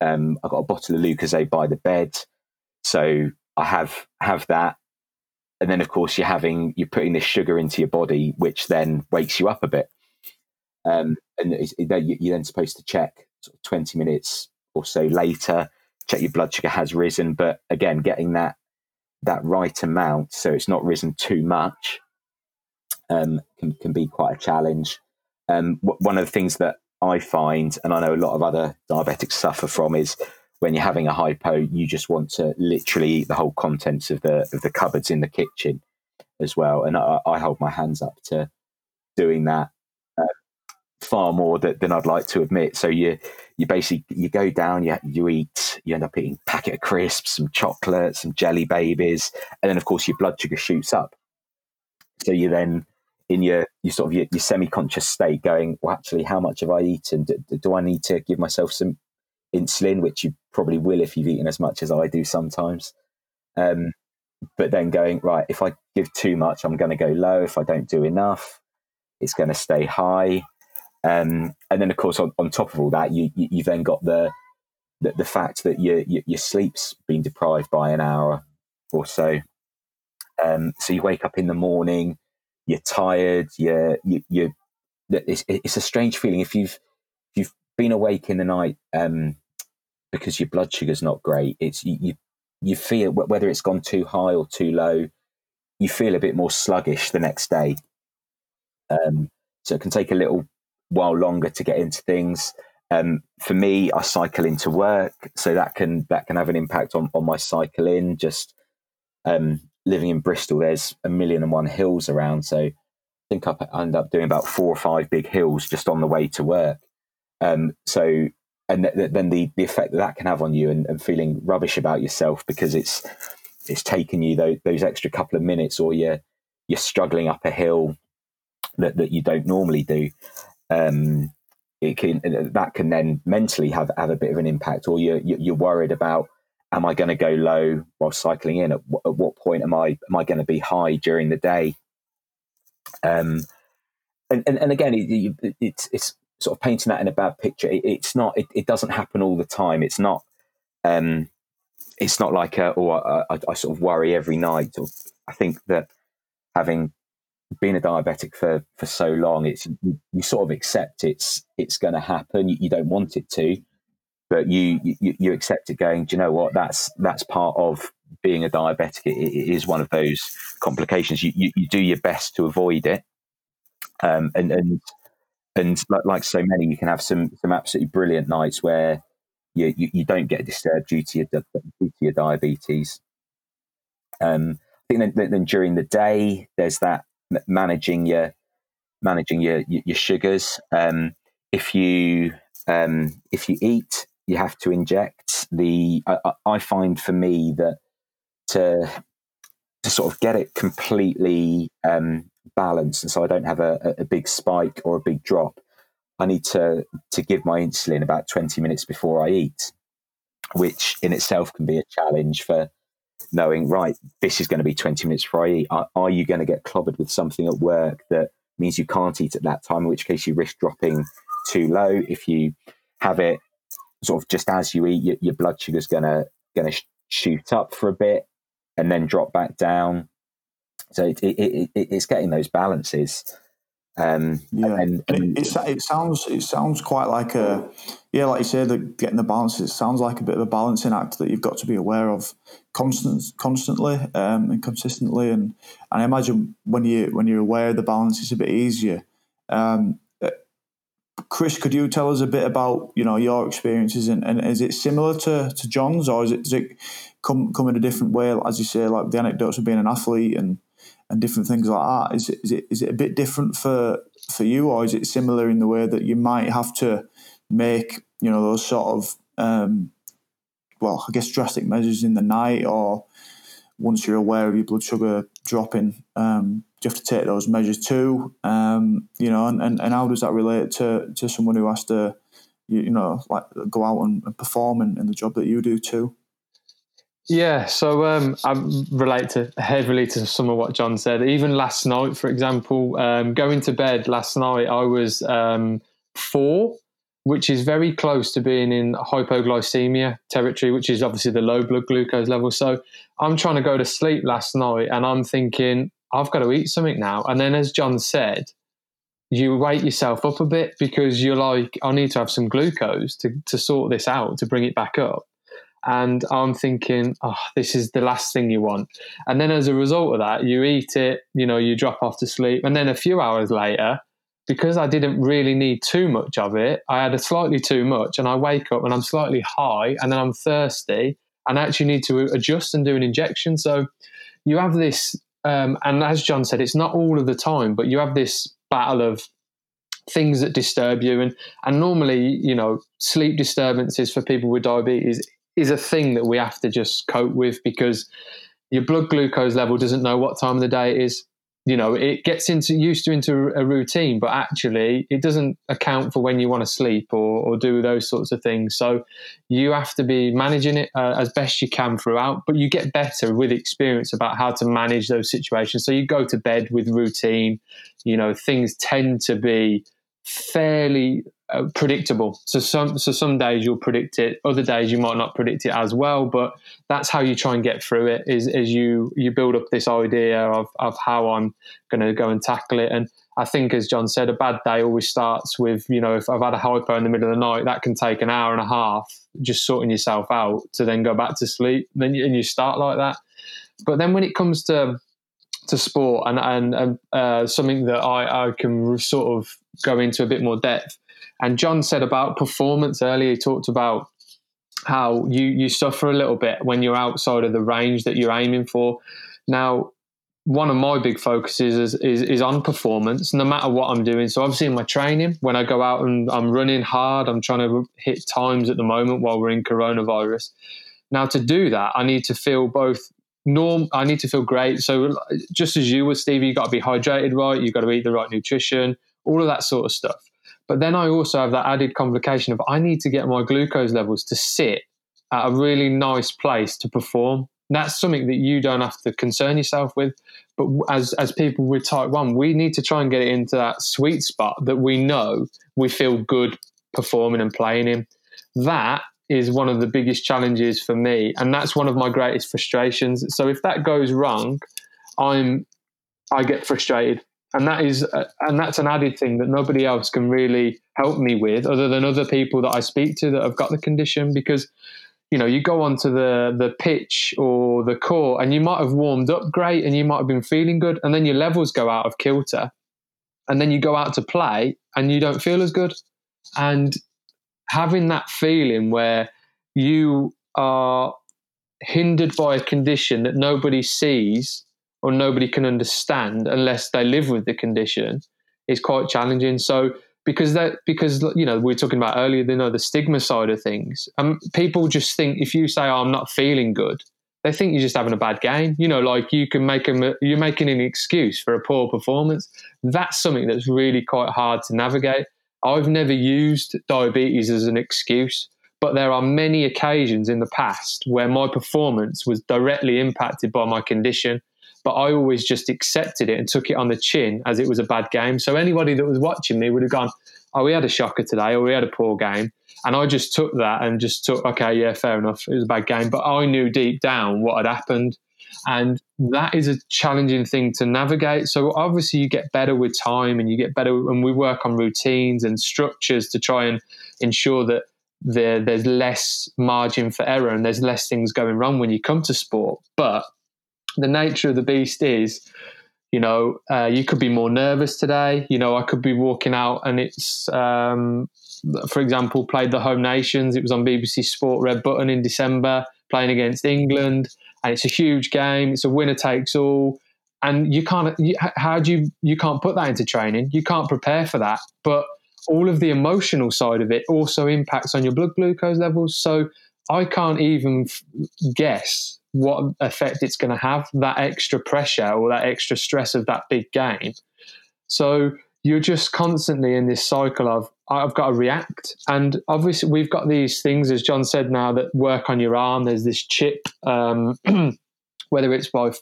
um, I've got a bottle of Lucozade by the bed, so I have have that. And then, of course, you're having you're putting this sugar into your body, which then wakes you up a bit. Um, and you're then supposed to check sort of 20 minutes so later, check your blood sugar has risen. But again, getting that that right amount so it's not risen too much um, can, can be quite a challenge. Um, w- one of the things that I find, and I know a lot of other diabetics suffer from, is when you're having a hypo, you just want to literally eat the whole contents of the of the cupboards in the kitchen as well. And I, I hold my hands up to doing that uh, far more that, than I'd like to admit. So you you basically you go down, you you eat, you end up eating a packet of crisps, some chocolate, some jelly babies, and then of course your blood sugar shoots up. So you then in your your sort of your, your semi-conscious state going well actually how much have i eaten? Do, do, i need to give myself some insulin? Which you probably will if you've eaten as much as i do sometimes. Um, but then going right if i give too much i'm going to go low. If i don't do enough it's going to stay high um, and then of course on, on top of all that you, you have then got the, the, the fact that your, your, your sleep's been deprived by an hour or so um, so you wake up in the morning you're tired, you're, you, you it's, it's a strange feeling if you've if you've been awake in the night um, because your blood sugar's not great. It's you, you you feel whether it's gone too high or too low, you feel a bit more sluggish the next day. Um, so it can take a little while longer to get into things. Um, for me, I cycle into work, so that can that can have an impact on on my cycle in. Just um, living in Bristol, there's a million and one hills around. So I think I end up doing about four or five big hills just on the way to work. Um, so, and th- then the, the effect that that can have on you and, and, feeling rubbish about yourself because it's it's taken you those, those extra couple of minutes or you're you're struggling up a hill that, that you don't normally do. Um, it can that can then mentally have have a bit of an impact, or you're you're worried about am I going to go low while cycling in? At, w- at what point am I am I going to be high during the day? Um, and, and, and again, it, it, it's it's sort of painting that in a bad picture. It, it's not. It, doesn't happen all the time. It's not. Um, it's not like a, or oh, I, I, sort of worry every night. Or I think that having been a diabetic for for so long, it's you, you sort of accept it's it's going to happen. You, you, don't want it to, but you, you, you accept it going do you know what? That's that's part of being a diabetic. It, it is one of those complications. You, you, you do your best to avoid it um, and and and like, like, so many you can have some some absolutely brilliant nights where you, you, you don't get disturbed due to your, due to your diabetes. Um, I think then, then during the day there's that managing your managing your, your sugars um, if you um, if you eat you have to inject the. I, I find for me that to to sort of get it completely um, balanced, and so I don't have a, a big spike or a big drop. I need to to give my insulin about twenty minutes before I eat, which in itself can be a challenge for knowing right this is going to be 20 minutes I eat. Are, are, you going to get clobbered with something at work that means you can't eat at that time, in which case you risk dropping too low. If you have it sort of just as you eat, your, your blood sugar's gonna gonna sh- shoot up for a bit and then drop back down. So it, it, it, it's getting those balances. Um, yeah, and, and it, it, sounds it sounds quite like a yeah, like you said, that getting the balance. It sounds like a bit of a balancing act that you've got to be aware of constant, constantly um, and consistently. And, and I imagine when you when you're aware of the balance, it's a bit easier. Um, Chris, could you tell us a bit about you know your experiences and, and is it similar to, to John's or is it does it come come in a different way? As you say, like the anecdotes of being an athlete and and different things like that. Is it is it is it a bit different for for you or is it similar in the way that you might have to make you know those sort of um, well, I guess drastic measures in the night or once you're aware of your blood sugar dropping, um, you have to take those measures too. Um, you know, and, and, and how does that relate to, to someone who has to, you, you know, like go out and, and perform in, in, the job that you do too? Yeah, so um, I relate to heavily to some of what John said. Even last night, for example, um, going to bed last night, I was um, four which is very close to being in hypoglycemia territory, which is obviously the low blood glucose level. So I'm trying to go to sleep last night and I'm thinking, I've got to eat something now. And then, as John said, you wake yourself up a bit because you're like, I need to have some glucose to, to sort this out, to bring it back up. And I'm thinking, oh, this is the last thing you want. And then as a result of that, you eat it, you know, you drop off to sleep. And then a few hours later, because I didn't really need too much of it, I had a slightly too much, and I wake up and I'm slightly high, and then I'm thirsty, and I actually need to adjust and do an injection. So you have this, um, and as John said, it's not all of the time, but you have this battle of things that disturb you, and and normally, you know, sleep disturbances for people with diabetes is a thing that we have to just cope with because your blood glucose level doesn't know what time of the day it is. You know, it gets into used to into a routine, but actually it doesn't account for when you want to sleep or, or do those sorts of things. So you have to be managing it uh, as best you can throughout, but you get better with experience about how to manage those situations. So you go to bed with routine. You know, things tend to be fairly uh, predictable. So some so some days you'll predict it, other days you might not predict it as well. But that's how you try and get through it. Is is you you build up this idea of of how I'm going to go and tackle it. And I think, as John said, a bad day always starts with you know if I've had a hypo in the middle of the night, that can take an hour and a half just sorting yourself out to then go back to sleep. Then you, and you start like that. But then when it comes to to sport and and uh, something that I, I can sort of go into a bit more depth and John said about performance earlier. He talked about how you you suffer a little bit when you're outside of the range that you're aiming for. Now, one of my big focuses is, is, is on performance, no matter what I'm doing. So obviously in my training, when I go out and I'm running hard, I'm trying to hit times at the moment while we're in coronavirus. Now to do that, I need to feel both norm. I need to feel great. So just as you were, Stevie, you got to be hydrated right. You got to eat the right nutrition, all of that sort of stuff. But then I also have that added complication of I need to get my glucose levels to sit at a really nice place to perform. That's something that you don't have to concern yourself with. But as as people with type one, we need to try and get it into that sweet spot that we know we feel good performing and playing in. That is one of the biggest challenges for me, and that's one of my greatest frustrations. So if that goes wrong, I'm I get frustrated. And that is uh, and that's an added thing that nobody else can really help me with other than other people that I speak to that have got the condition because you know you go onto the the pitch or the court and you might have warmed up great and you might have been feeling good and then your levels go out of kilter. And then you go out to play and you don't feel as good. And having that feeling where you are hindered by a condition that nobody sees or nobody can understand unless they live with the condition is quite challenging. So because that because you know we are talking about earlier, you know the stigma side of things. Um, people just think if you say oh, I'm not feeling good, they think you're just having a bad game. You know, like you can make them you're making an excuse for a poor performance. That's something that's really quite hard to navigate. I've never used diabetes as an excuse. But there are many occasions in the past where my performance was directly impacted by my condition but I always just accepted it and took it on the chin as it was a bad game. So anybody that was watching me would have gone, "Oh, we had a shocker today, or we had a poor game," and I just took that and just took, "Okay, yeah, fair enough, it was a bad game," but I knew deep down what had happened. And that is a challenging thing to navigate. So obviously, you get better with time, and you get better, and we work on routines and structures to try and ensure that there, there's less margin for error and there's less things going wrong when you come to sport. But the nature of the beast is you know uh, you could be more nervous today you know i could be walking out and it's um, for example played the home nations it was on bbc sport red button in december playing against england and it's a huge game it's a winner takes all and you can't you, how do you you can't put that into training you can't prepare for that but all of the emotional side of it also impacts on your blood glucose levels so i can't even guess what effect it's going to have, that extra pressure or that extra stress of that big game. So you're just constantly in this cycle of I've got to react. And obviously, we've got these things, as John said now, that work on your arm. There's this chip, um, whether it's by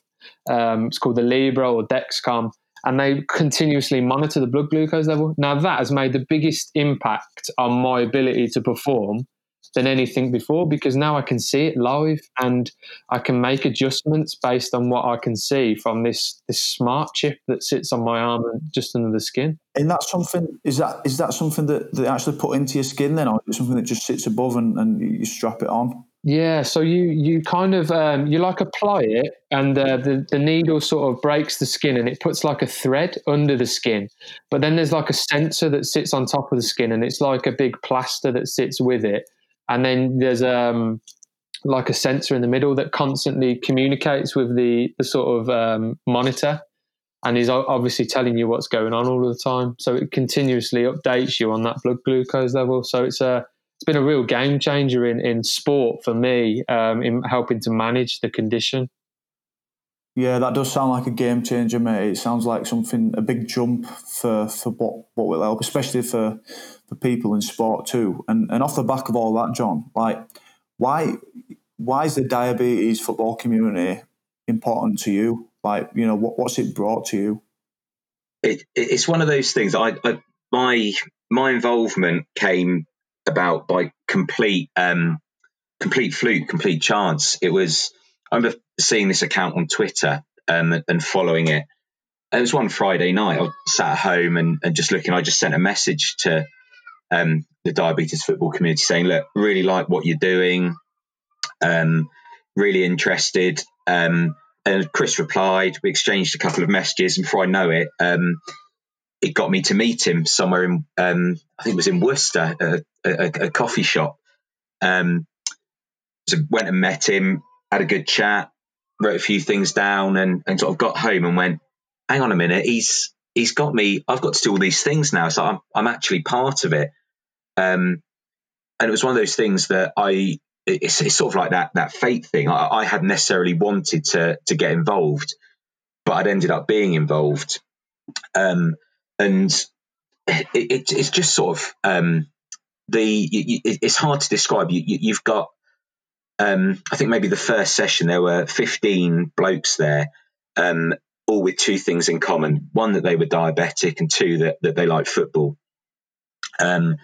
um, it's called the Libre or Dexcom, and they continuously monitor the blood glucose level. Now that has made the biggest impact on my ability to perform than anything before because now I can see it live and I can make adjustments based on what I can see from this this smart chip that sits on my arm and just under the skin. And that's something is that is that something that they actually put into your skin then, or is it something that just sits above and, and you strap it on? Yeah, so you you kind of um, you like apply it, and uh, the the needle sort of breaks the skin, and it puts like a thread under the skin. But then there's like a sensor that sits on top of the skin, and it's like a big plaster that sits with it. And then there's um like a sensor in the middle that constantly communicates with the the sort of um, monitor, and is obviously telling you what's going on all the time. So it continuously updates you on that blood glucose level. So it's a it's been a real game changer in, in sport for me um, in helping to manage the condition. Yeah, that does sound like a game changer, mate. It sounds like something a big jump for, for what what will help, especially for for people in sport too. And and off the back of all that, John, like why why is the diabetes football community important to you? Like, you know, what, what's it brought to you? It, it's one of those things. I, I my my involvement came about by complete um, complete fluke, complete chance. It was I remember seeing this account on Twitter um, and following it. It was one Friday night. I sat at home and, and just looking. I just sent a message to um, the diabetes football community saying, "Look, really like what you're doing. Um, really interested." Um, and Chris replied. We exchanged a couple of messages, and before I know it, um, it got me to meet him somewhere in um, I think it was in Worcester, a, a, a coffee shop. Um, so went and met him, had a good chat, wrote a few things down, and, and sort of got home and went, "Hang on a minute, he's he's got me. I've got to do all these things now, so I'm I'm actually part of it." Um, and it was one of those things that I it's, it's sort of like that that fate thing. I, I hadn't necessarily wanted to to get involved, but I'd ended up being involved. Um, and it, it, it's just sort of um, the you, it's hard to describe. You, you, have got um, I think maybe the first session there were 15 blokes there, um, all with two things in common: one that they were diabetic, and two that that they like football. Um,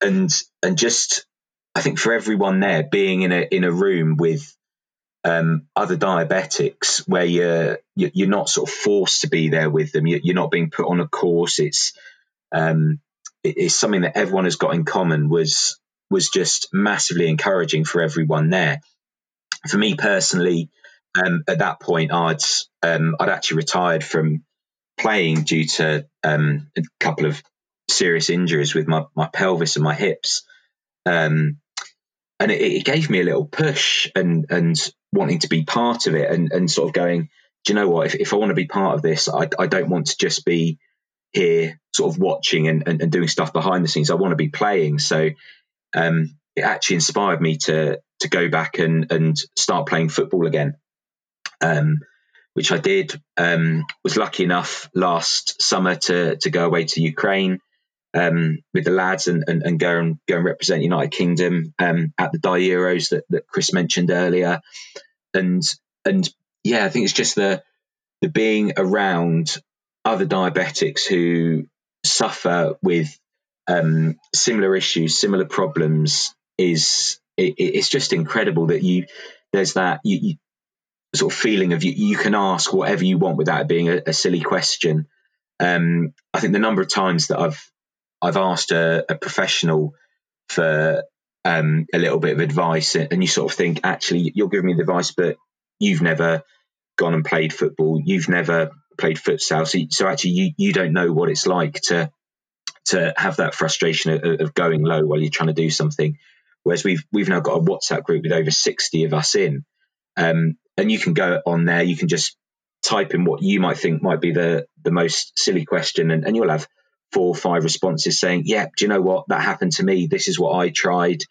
and and just I think for everyone there being in a in a room with um, other diabetics where you're you're not sort of forced to be there with them. You're not being put on a course. It's um, it's something that everyone has got in common. Was was just massively encouraging for everyone there. For me personally, um, at that point, I'd um, I'd actually retired from playing due to um, a couple of serious injuries with my, my pelvis and my hips. Um, and it, it, gave me a little push and and wanting to be part of it and, and sort of going, do you know what? If, if I want to be part of this, I, I don't want to just be here sort of watching and, and, and doing stuff behind the scenes. I want to be playing. So um, it actually inspired me to to go back and and start playing football again. Um, which I did. Um, was lucky enough last summer to to go away to Ukraine um, with the lads and, and, and, go and go and represent United Kingdom um, at the Euros that, that Chris mentioned earlier, and and yeah, I think it's just the the being around other diabetics who suffer with um, similar issues, similar problems is it, it's just incredible that you there's that you, you sort of feeling of you, you can ask whatever you want without it being a, a silly question. Um, I think the number of times that I've I've asked a, a professional for um, a little bit of advice, and you sort of think, actually, you're giving me the advice, but you've never gone and played football, you've never played futsal, so, so actually, you you don't know what it's like to to have that frustration of, of going low while you're trying to do something. Whereas we've we've now got a WhatsApp group with over sixty of us in, um, and you can go on there, you can just type in what you might think might be the the most silly question, and, and you'll have four or five responses saying, "Yeah, do you know what? That happened to me. This is what I tried."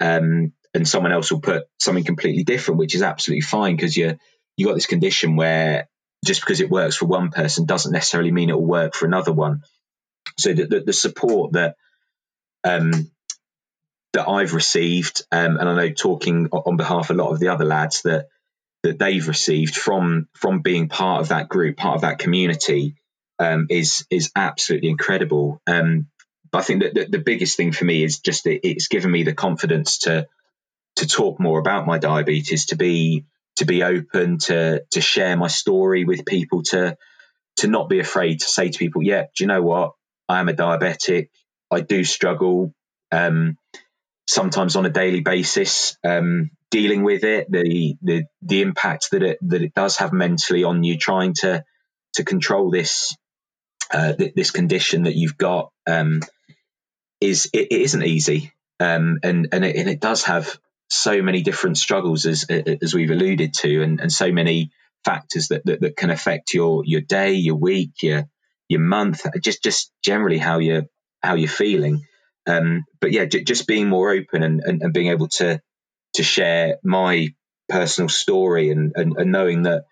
Um, and someone else will put something completely different, which is absolutely fine because you you got this condition where just because it works for one person doesn't necessarily mean it will work for another one. So the, the, the support that um, that I've received, um, and I know talking on behalf of a lot of the other lads that that they've received from from being part of that group, part of that community, um, is is absolutely incredible. Um, but I think that the, the, biggest thing for me is just it, it's given me the confidence to to talk more about my diabetes, to be to be open, to to share my story with people, to to not be afraid to say to people, "Yeah, do you know what? I am a diabetic. I do struggle." Um, sometimes on a daily basis. Um, dealing with it, the the the impact that it that it does have mentally on you, trying to to control this uh, this condition that you've got um, is it, it isn't easy, um, and and it, and it does have so many different struggles as as we've alluded to, and, and so many factors that, that, that can affect your your day, your week, your your month, just just generally how you're how you're feeling. Um, but yeah, j- just being more open and, and, and, being able to to share my personal story and, and, and knowing that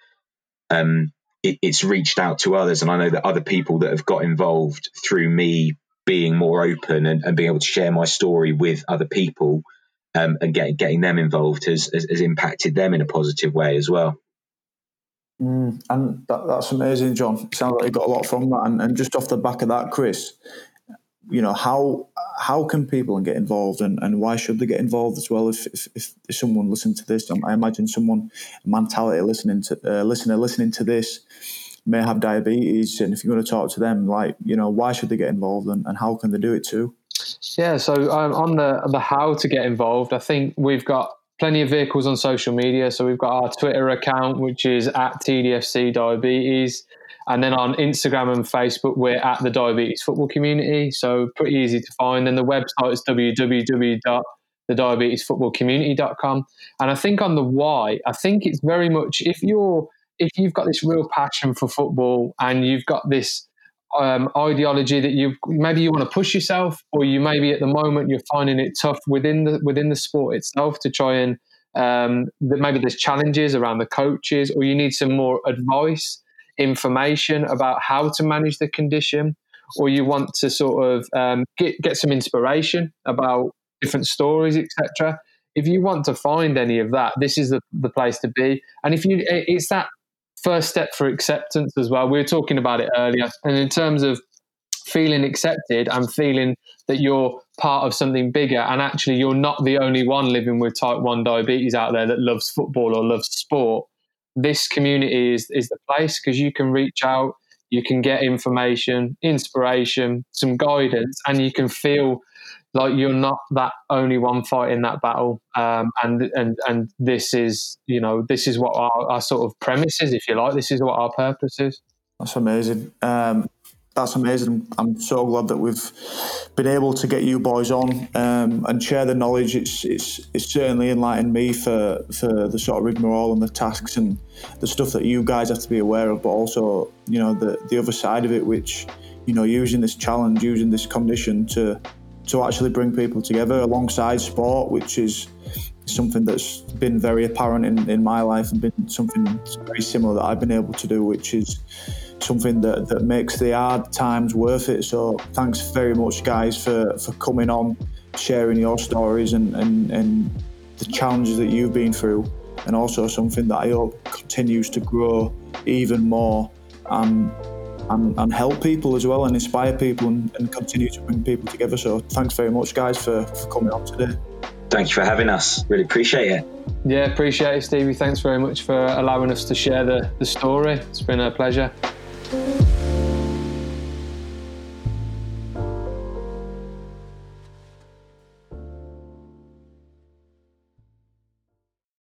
um, it, it's reached out to others, and I know that other people that have got involved through me being more open and, and being able to share my story with other people um, and getting getting them involved has, has, has impacted them in a positive way as well. Mm, and that, that's amazing, John. Sounds like you got a lot from that. And, and just off the back of that, Chris, you know how how can people get involved and, and why should they get involved as well if, if, if someone listening to this i imagine someone mentality listening to uh, listener listening to this may have diabetes and if you're going to talk to them like you know why should they get involved and, and how can they do it too yeah so um, on the the how to get involved i think we've got plenty of vehicles on social media so we've got our twitter account which is at tdfc diabetes and then on Instagram and Facebook, we're at the Diabetes Football Community. So pretty easy to find. And the website is www.thediabetesfootballcommunity.com. And I think on the why, I think it's very much if you're if you've got this real passion for football and you've got this um, ideology that you maybe you want to push yourself, or you maybe at the moment you're finding it tough within the within the sport itself to try and um, maybe there's challenges around the coaches, or you need some more advice information about how to manage the condition, or you want to sort of um, get get some inspiration about different stories, etc. If you want to find any of that, this is the, the place to be. And if you, it's that first step for acceptance as well. We were talking about it earlier, and in terms of feeling accepted and feeling that you're part of something bigger and actually you're not the only one living with type 1 diabetes out there that loves football or loves sport this community is, is the place because you can reach out, you can get information, inspiration, some guidance, and you can feel like you're not that only one fighting that battle. Um, and and and this is you know this is what our, our, sort of premise is, if you like. This is what our purpose is. That's amazing. Um, that's amazing. I'm so glad that we've been able to get you boys on um, and share the knowledge. It's it's it's certainly enlightened me for for the sort of rigmarole and the tasks and the stuff that you guys have to be aware of, but also you know the the other side of it, which you know using this challenge, using this condition to to actually bring people together alongside sport, which is something that's been very apparent in, in my life and been something very similar that I've been able to do, which is something that, that makes the hard times worth it. So thanks very much, guys, for, for coming on, sharing your stories and, and, and the challenges that you've been through, and also something that I hope continues to grow even more and, and, and help people as well and inspire people and, and continue to bring people together. So thanks very much, guys, for, for coming on today. Thank you for having us. Really appreciate it. Yeah, appreciate it, Stevie. Thanks very much for allowing us to share the, the story. It's been a pleasure. Thank you.